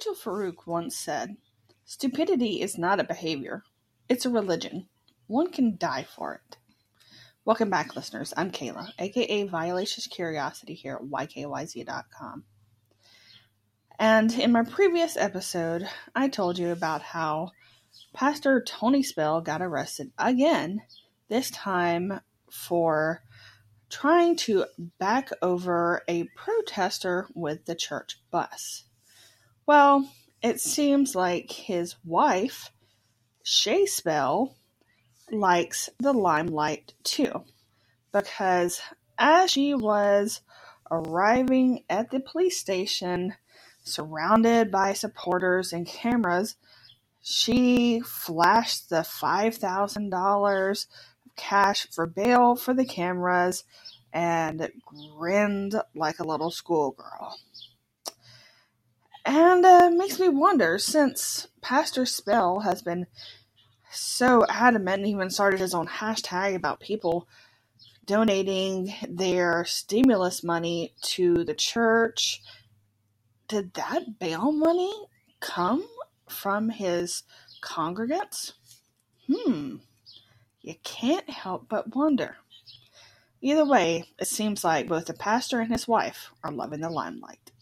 Nigel Farouk once said, Stupidity is not a behavior, it's a religion. One can die for it. Welcome back, listeners. I'm Kayla, aka Violacious Curiosity here at YKYZ.com. And in my previous episode, I told you about how Pastor Tony Spell got arrested again, this time for trying to back over a protester with the church bus. Well, it seems like his wife, Shay Spell, likes the limelight too, because as she was arriving at the police station, surrounded by supporters and cameras, she flashed the $5,000 cash for bail for the cameras and grinned like a little schoolgirl. And uh, makes me wonder since Pastor Spell has been so adamant and even started his own hashtag about people donating their stimulus money to the church. Did that bail money come from his congregants? Hmm, you can't help but wonder. Either way, it seems like both the pastor and his wife are loving the limelight.